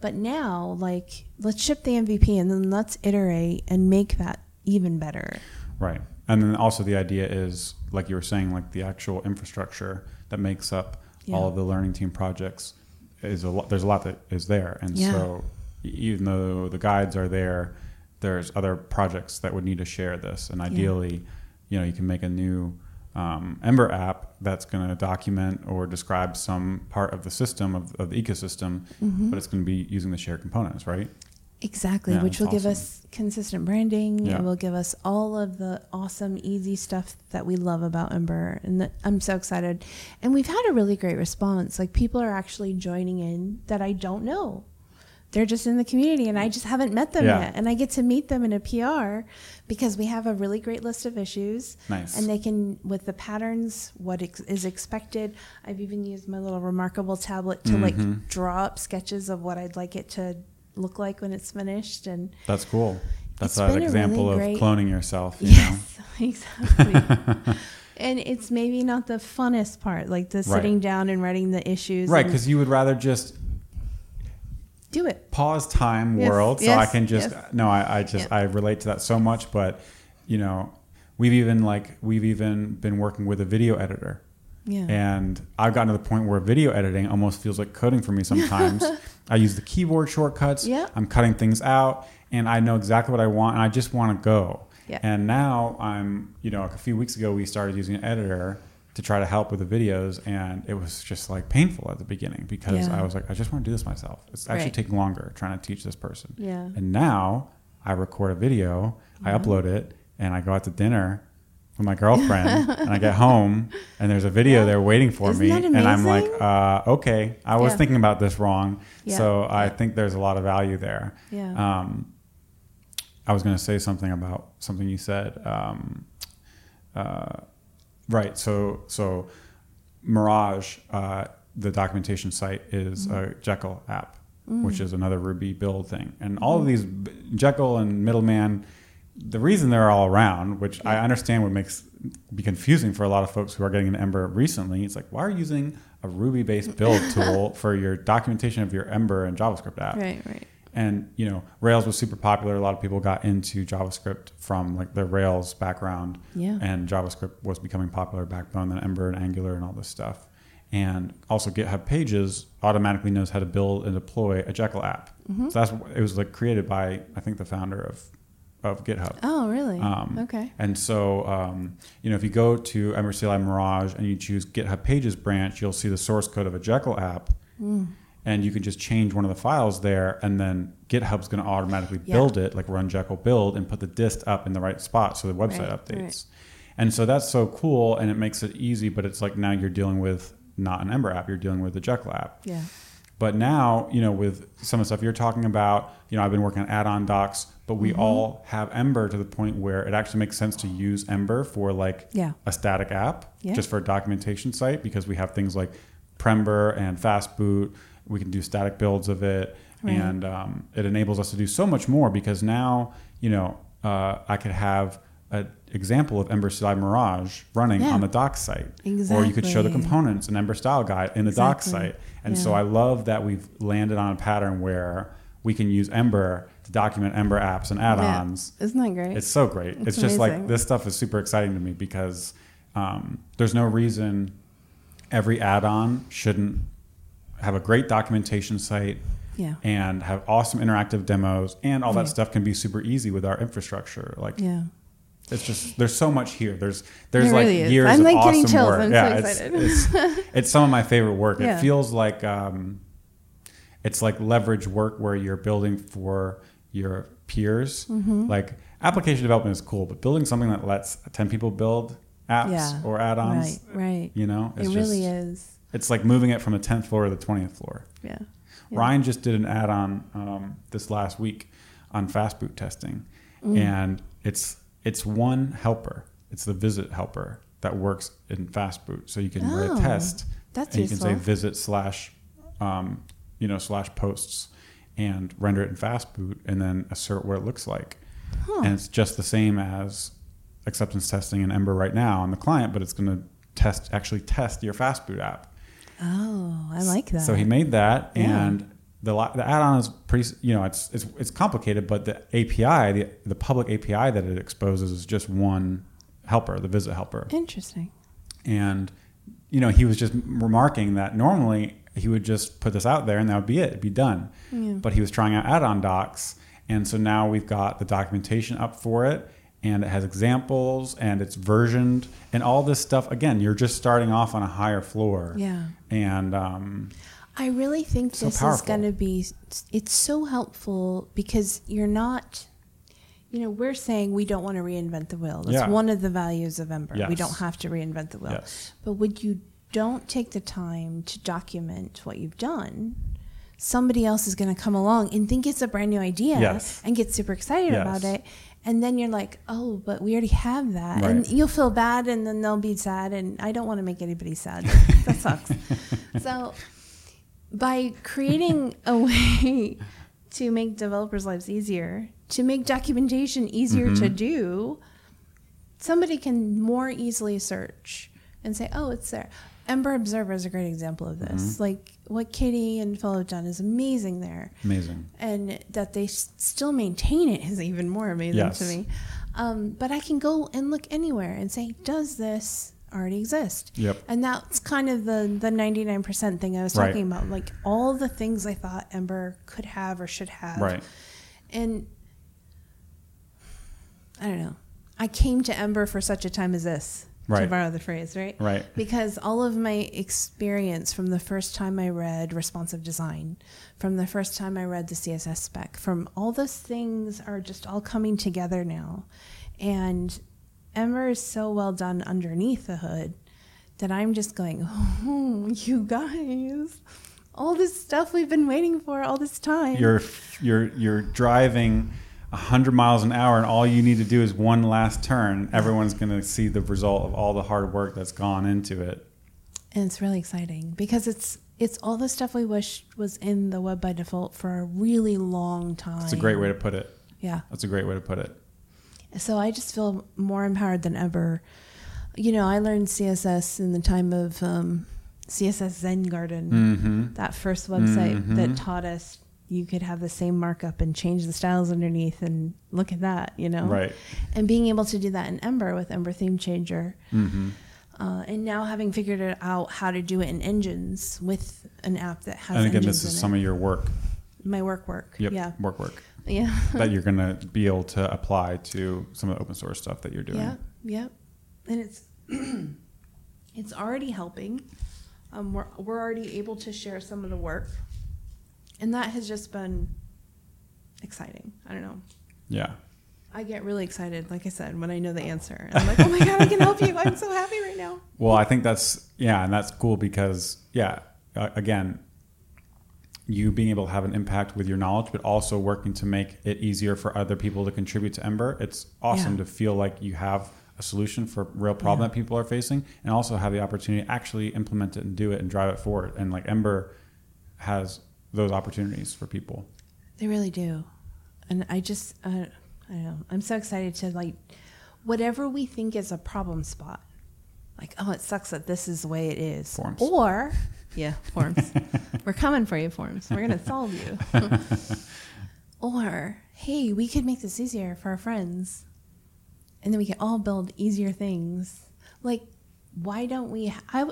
but now, like, let's ship the MVP and then let's iterate and make that even better. Right. And then also the idea is, like you were saying, like the actual infrastructure that makes up Yeah. all of the learning team projects is a lot. There's a lot that is there, and Yeah. so even though the guides are there, there's other projects that would need to share this, and ideally, you know, you can make a new um, Ember app that's going to document or describe some part of the system of, of the ecosystem, Mhm. but it's going to be using the shared components, right? Exactly, Yeah, which will that's give us consistent branding. Yeah. It will give us all of the awesome, easy stuff that we love about Ember. And I'm so excited. And we've had a really great response. Like, people are actually joining in that I don't know. They're just in the community and I just haven't met them Yeah. yet. And I get to meet them in a PR because we have a really great list of issues. Nice. And they can, with the patterns, what ex- is expected. I've even used my little remarkable tablet to Mhm. like draw up sketches of what I'd like it to look like when it's finished. And That's cool. That's an a really example of great- cloning yourself. You yes, exactly. and it's maybe not the funnest part, like the Right. sitting down and writing the issues. Right, because you would rather just do it. pause time Yes, world so I can just yes. no I, I just Yeah. I relate to that so much but you know we've even like we've even been working with a video editor Yeah. and I've gotten to the point where video editing almost feels like coding for me sometimes I use the keyboard shortcuts Yeah. I'm cutting things out and I know exactly what I want and I just want to go Yeah. and now I'm you know like a few weeks ago we started using an editor to try to help with the videos and it was just like painful at the beginning because Yeah. I was like I just want to do this myself it's actually Right. taking longer trying to teach this person yeah. and now I record a video, I Mhm. upload it, and I go out to dinner with my girlfriend, and I get home, and there's a video Yeah. there waiting for Isn't me, and I'm like, uh, okay, I was Yeah. thinking about this wrong, Yeah. so I think there's a lot of value there. Yeah. Um, I was going to say something about something you said. Um, uh, right. So so Mirage, uh, the documentation site, is a Jekyll app, which is another Ruby build thing, and all of these Jekyll and Middleman. The reason they're all around, which I understand would makes be confusing for a lot of folks who are getting into Ember recently. It's like, why are you using a Ruby-based build tool for your documentation of your Ember and JavaScript app? right. Right. and you know rails was super popular a lot of people got into javascript from like the rails background Yeah. and javascript was becoming popular backbone then ember and angular and all this stuff and also github pages automatically knows how to build and deploy a jekyll app Mm-hmm. so that's it was like created by i think the founder of of github Oh, really? Um, okay. and so, um, you know, if you go to Ember CLI Mirage and you choose GitHub Pages branch, you'll see the source code of a Jekyll app, Mm. and you can just change one of the files there, and then GitHub's going to automatically Yeah. build it, like run Jekyll build, and put the dist up in the right spot so the website Right, updates. right. And so that's so cool, and it makes it easy. But it's like now you're dealing with not an Ember app, you're dealing with a Jekyll app. Yeah. But now, you know, with some of the stuff you're talking about, you know, I've been working on add-on docs, but we Mm-hmm. all have Ember to the point where it actually makes sense to use Ember for like Yeah. a static app, Yeah. just for a documentation site, because we have things like Prember and Fastboot. We can do static builds of it, Right. and um, it enables us to do so much more because now you know uh, I could have an example of Ember CLI Mirage running Yeah. on the docs site, or you could show the components in Ember Style Guide in the Exactly. site. And so I love that we've landed on a pattern where we can use Ember to document Ember apps and add-ons. Isn't that great? It's so great. It's, It's just like this stuff is super exciting to me because um, there's no reason every add-on shouldn't have a great documentation site yeah. and have awesome interactive demos and all that Yeah. stuff can be super easy with our infrastructure. Like Yeah. it's just there's so much here. There's there's There like really years I'm, of like, awesome work. I'm so yeah, it's, it's it's some of my favorite work. Yeah. It feels like um, it's like leverage work where you're building for your peers. Mm-hmm. Like application development is cool, but building something that lets ten people build apps Yeah. or add-ons, Right. Right. you know, It it's really just, is. It's like moving it from the tenth floor to the twentieth floor. Yeah. Yeah. Ryan just did an add-on um, this last week on fast boot testing, Mm. and it's it's one helper. It's the visit helper that works in fast boot. So you can Oh, test, that's and you can say visit slash, um, you know, slash posts, and render it in fastboot and then assert what it looks like. Huh. And it's just the same as acceptance testing in Ember right now on the client, but it's going to test actually test your fastboot app. Oh, I like that. So he made that, Yeah. and the the add-on is pretty. You know, it's it's it's complicated, but the API, the the public API that it exposes is just one helper, the visit helper, Interesting. and you know he was just remarking that normally he would just put this out there and that would be it, it'd be done. Yeah. But he was trying out add-on docs, and so now we've got the documentation up for it. And it has examples and it's versioned and all this stuff. Again, you're just starting off on a higher floor. Yeah. And um, I really think So this is going to be, it's so helpful because you're not, you know, we're saying we don't want to reinvent the wheel. That's Yeah. one of the values of Ember. We don't have to reinvent the wheel. Yes. But would you don't take the time to document what you've done, somebody else is going to come along and think it's a brand new idea Yes. and get super excited Yes. about it. And then you're like, oh, but we already have that. And you'll feel bad and then they'll be sad. And I don't want to make anybody sad. that sucks. So by creating a way to make developers' lives easier, to make documentation easier to mm-hmm. do, somebody can more easily search and say, "Oh, it's there." Ember Observer is a great example of this. Like what Katie and Phil have done is amazing there, amazing. and that they s- still maintain it is even more amazing Yes. to me. Um, but I can go and look anywhere and say, "Does this already exist?" Yep. And that's kind of the the ninety nine percent thing I was Right. talking about, like all the things I thought Ember could have or should have. Right. And I don't know. I came to Ember for such a time as this, to borrow the phrase, right? Right. Because all of my experience from the first time I read responsive design, from the first time I read the CSS spec, from all those things are just all coming together now. And Ember is so well done underneath the hood that I'm just going, oh, you guys, all this stuff we've been waiting for all this time. You're you're you're driving hundred miles an hour, and all you need to do is one last turn. Everyone's going to see the result of all the hard work that's gone into it. and it's really exciting because it's it's all the stuff we wish was in the web by default for a really long time. It's a great way to put it. Yeah. That's a great way to put it. So I just feel more empowered than ever. You know, I learned CSS in the time of um, CSS Zen Garden, Mm-hmm. that first website Mhm. that taught us you could have the same markup and change the styles underneath, and look at that, you know. Right. And being able to do that in Ember with Ember Theme Changer, Mm-hmm. uh, and now having figured it out how to do it in engines with an app that has And again, this is some it. of your work. my work work. Yep. Yeah. Work work Yeah. that you're going to be able to apply to some of the open source stuff that you're doing. Yeah, yeah, and it's it's already helping. Um, we're we're already able to share some of the work, and that has just been exciting. I don't know. Yeah. I get really excited, like I said, when I know the answer. I'm like, oh my god, I can help you! I'm so happy right now. Well, I think that's yeah, and that's cool because yeah, uh, again, you being able to have an impact with your knowledge, but also working to make it easier for other people to contribute to Ember. It's awesome Yeah. to feel like you have a solution for a real problem Yeah. that people are facing, and also have the opportunity to actually implement it and do it and drive it forward. And like Ember has those opportunities for people. They really do. And I just, uh, I don't know. I'm so excited to like, whatever we think is a problem spot, like, oh, it sucks that this is the way it is. Forms. Or, yeah, forms. We're coming for you, forms. We're going to solve you. or, hey, we could make this easier for our friends. And then we can all build easier things. Like, why don't we? I,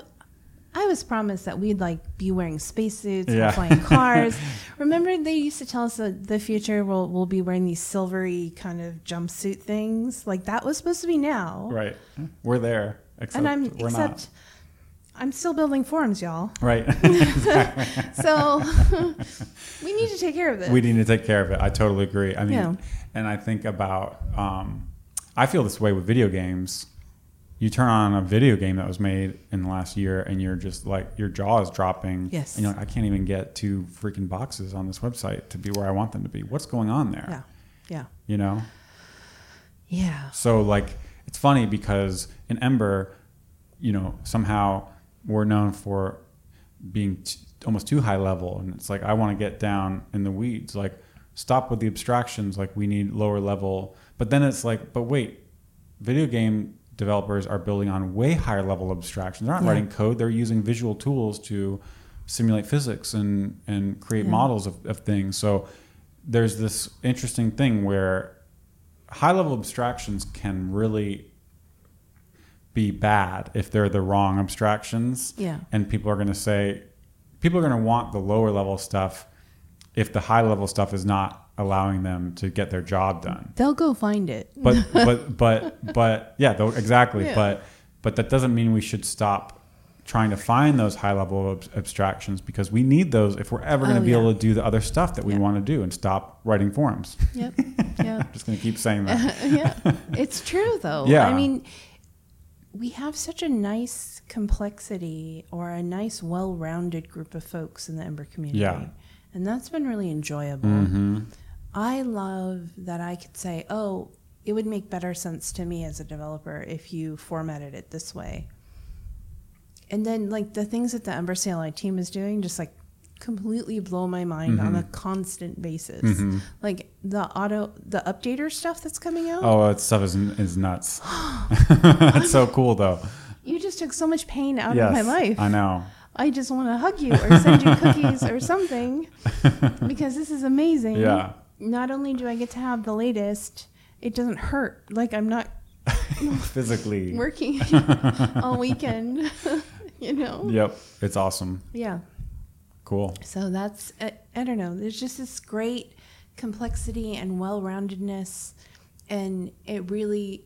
I was promised that we'd like be wearing spacesuits, Yeah. and flying cars. Remember, they used to tell us that the future will we'll be wearing these silvery kind of jumpsuit things. Like that was supposed to be now, Right. We're there. Except and I'm we're except not. I'm still building forums, y'all. Right. So we need to take care of this. we need to take care of it. I totally agree. I mean, Yeah. and I think about, um, I feel this way with video games. You turn on a video game that was made in the last year, and you're just like your jaw is dropping. Yes. And you're like, I can't even get two freaking boxes on this website to be where I want them to be. What's going on there? yeah, yeah, You know. yeah. So like it's funny because in Ember, you know, somehow we're known for being t- almost too high level, and it's like I want to get down in the weeds. Like stop with the abstractions. Like we need lower level. But then it's like, but wait, video game developers are building on way higher level abstractions. They're not Yeah. writing code. They're using visual tools to simulate physics and and create Yeah. models of, of things. So there's this interesting thing where high level abstractions can really be bad if they're the wrong abstractions. Yeah. And people are going to say, people are going to want the lower level stuff if the high level stuff is not allowing them to get their job done. They'll go find it. But, but, but, but, yeah, though, exactly. Yeah. But, but that doesn't mean we should stop trying to find those high level ab- abstractions because we need those if we're ever going to Oh, be yeah. able to do the other stuff that we Yeah. want to do and stop writing forms. Yep. Yeah. I'm just going to keep saying that. yeah. It's true though. Yeah. I mean, we have such a nice complexity or a nice well-rounded group of folks in the Ember community. Yeah. And that's been really enjoyable. hmm I love that I could say, "Oh, it would make better sense to me as a developer if you formatted it this way." And then like the things that the Ember CLI team is doing just like completely blow my mind on a constant basis. Mhm. Like the auto the updater stuff that's coming out. Oh, that stuff is is nuts. It's so cool though. You just took so much pain out yes, of my life. I know. I just want to hug you or send you cookies or something because this is amazing. Yeah. Not only do I get to have the latest, it doesn't hurt. Like I'm not Physically. working all weekend, you know? Yep. It's awesome. Yeah. Cool. So that's, I, I don't know, there's just this great complexity and well roundedness. And it really,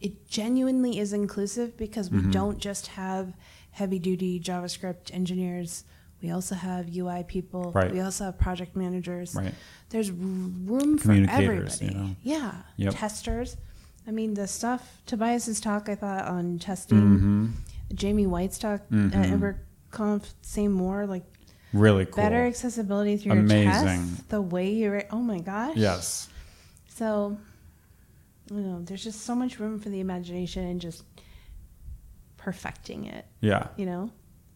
it genuinely is inclusive because Mm-hmm. we don't just have heavy duty JavaScript engineers. We also have UI people. Right. We also have project managers. Right. There's room for everybody. you know. Yeah. Yep. Testers. I mean, the stuff, Tobias's talk, I thought on testing, hmm Jamie White's talk Mhm. at EmberConf, same more, like Really cool. better accessibility through your Amazing. chest, the way you're, oh my gosh. Yes. So, you know, there's just so much room for the imagination and just perfecting it, Yeah. you know?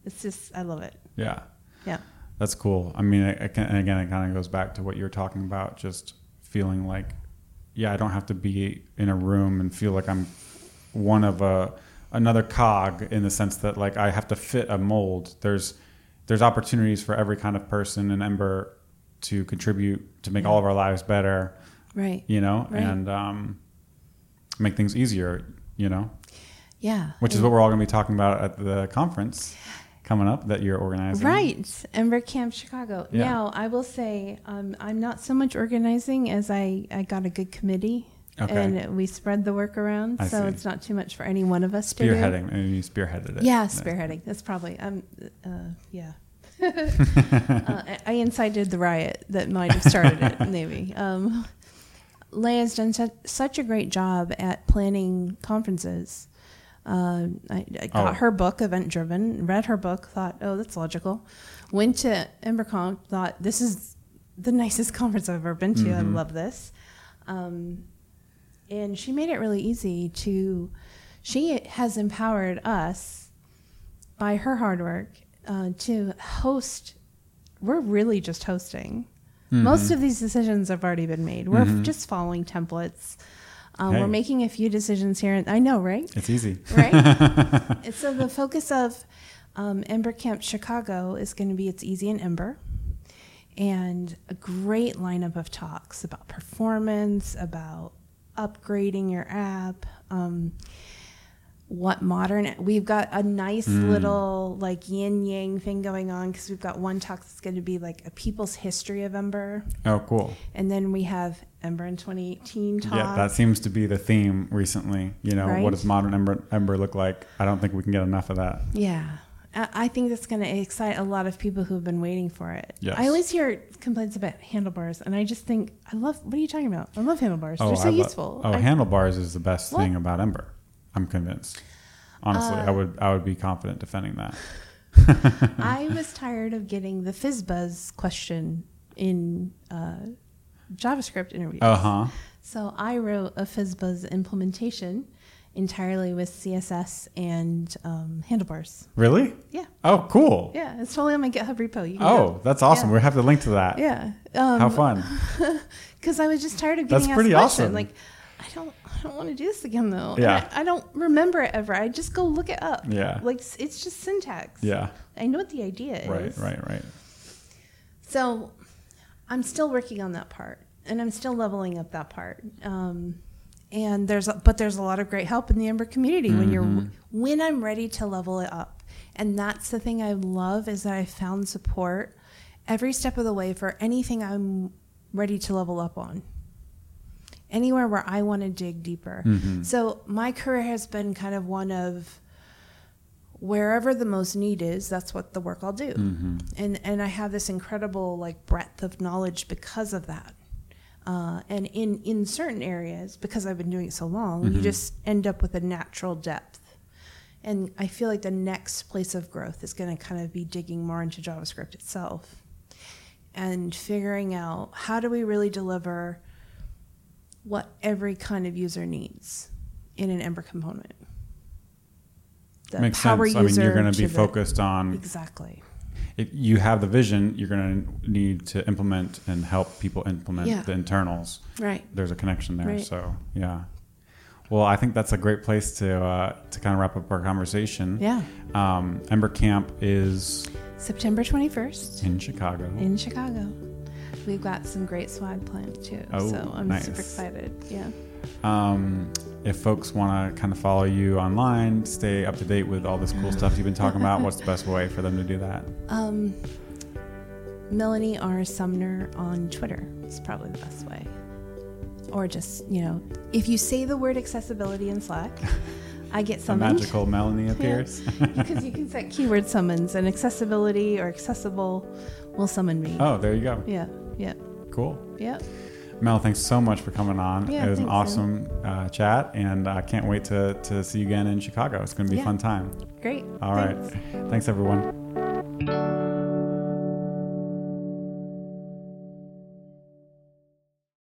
It's just, I love it. Yeah. Yeah. That's cool. I mean, I, I can, and again, it kind of goes back to what you were talking about, just feeling like, yeah, I don't have to be in a room and feel like I'm one of a another cog in the sense that like I have to fit a mold. There's there's opportunities for every kind of person and Ember to contribute to make Yeah. all of our lives better, Right. you know, Right. and um, make things easier, you know, Yeah. which is what we're all going to be talking about at the conference coming up that you're organizing. Right, Ember Camp Chicago. Yeah. Now, I will say um, I'm not so much organizing as I, I got a good committee, Okay. and we spread the work around, I so see. it's not too much for any one of us to do. Spearheading, and you spearheaded it. Yeah, spearheading. That's probably um, uh, yeah. uh, I- I incited the riot that might have started it, maybe. Um, Leah's done such a great job at planning conferences. Uh, I, I got Oh. her book, Event Driven, read her book, thought, oh, that's logical. Went to EmberConf, thought, this is the nicest conference I've ever been to. I Mhm. love this. Um, and she made it really easy to, she has empowered us by her hard work uh, to host. We're really just hosting. Most Mhm. of these decisions have already been made. We're Mhm. just following templates. Um, Hey. We're making a few decisions here. I know, right? It's easy. Right? So the focus of um, Ember Camp Chicago is going to be it's easy and Ember, and a great lineup of talks about performance, about upgrading your app. Um, what modern we've got a nice Mm. little like yin yang thing going on because we've got one talk that's going to be like a people's history of ember Oh, cool. and then we have ember in 2018 talk Yeah, that seems to be the theme recently. You know, Right? what does modern Ember, Ember look like? I don't think we can get enough of that. Yeah. I I think that's going to excite a lot of people who have been waiting for it. Yes. I always hear complaints about handlebars, and I just think, I love, what are you talking about? I love handlebars. They're so I lo- useful. oh, I- handlebars is the best What? thing about Ember. I'm convinced. Honestly, I Uh, would I would be confident defending that. I was tired of getting the FizzBuzz question in uh, JavaScript interviews. Uh huh. So I wrote a FizzBuzz implementation entirely with CSS and um, handlebars. Really? Yeah. Oh, cool. Yeah. It's totally on my GitHub repo. Oh, go. that's awesome. Yeah. We have to link to that. Yeah. Um, How fun. Because I was just tired of That's getting pretty asked questions. awesome. Like, I don't, I don't want to do this again though. Yeah. I, I don't remember it ever. I just go look it up. Yeah. Like it's just syntax. Yeah. I know what the idea is. right, right. Right. So, I'm still working on that part, and I'm still leveling up that part. Um, and there's, a, but there's a lot of great help in the Ember community when you're Mhm. when I'm ready to level it up. And that's the thing I love is that I found support every step of the way for anything I'm ready to level up on. Anywhere where I want to dig deeper. Mhm. So my career has been kind of one of wherever the most need is, that's what the work I'll do. Mhm. And and I have this incredible like breadth of knowledge because of that. Uh, and in in certain areas, because I've been doing it so long, you Mhm. just end up with a natural depth. And I feel like the next place of growth is going to kind of be digging more into JavaScript itself and figuring out how do we really deliver what every kind of user needs in an Ember component. The Makes power sense. I mean, you're going to be the- focused on Exactly. if you have the vision, you're going to need to implement and help people implement Yeah. the internals. Right. There's a connection there. Right. So, yeah. Well, I think that's a great place to uh, to kind of wrap up our conversation. Yeah. Um, Ember Camp is September 21st in Chicago. in Chicago. We've got some great swag planned too. Oh, so I'm nice. super excited. Yeah. Um, if folks want to kind of follow you online, stay up to date with all this cool stuff you've been talking about, what's the best way for them to do that? Um, Melanie R. Sumner on Twitter is probably the best way. Or just, you know, if you say the word accessibility in Slack, I get A summoned. magical Melanie appears. Because you can set keyword summons and accessibility or accessible will summon me. oh, there you go. Yeah, yeah, Cool. yeah. Mel, thanks so much for coming on. Yeah, it was an awesome uh, chat, and I can't wait to, to see you again in Chicago. It's going to be a fun time. Great. All right. Thanks. Thanks, everyone.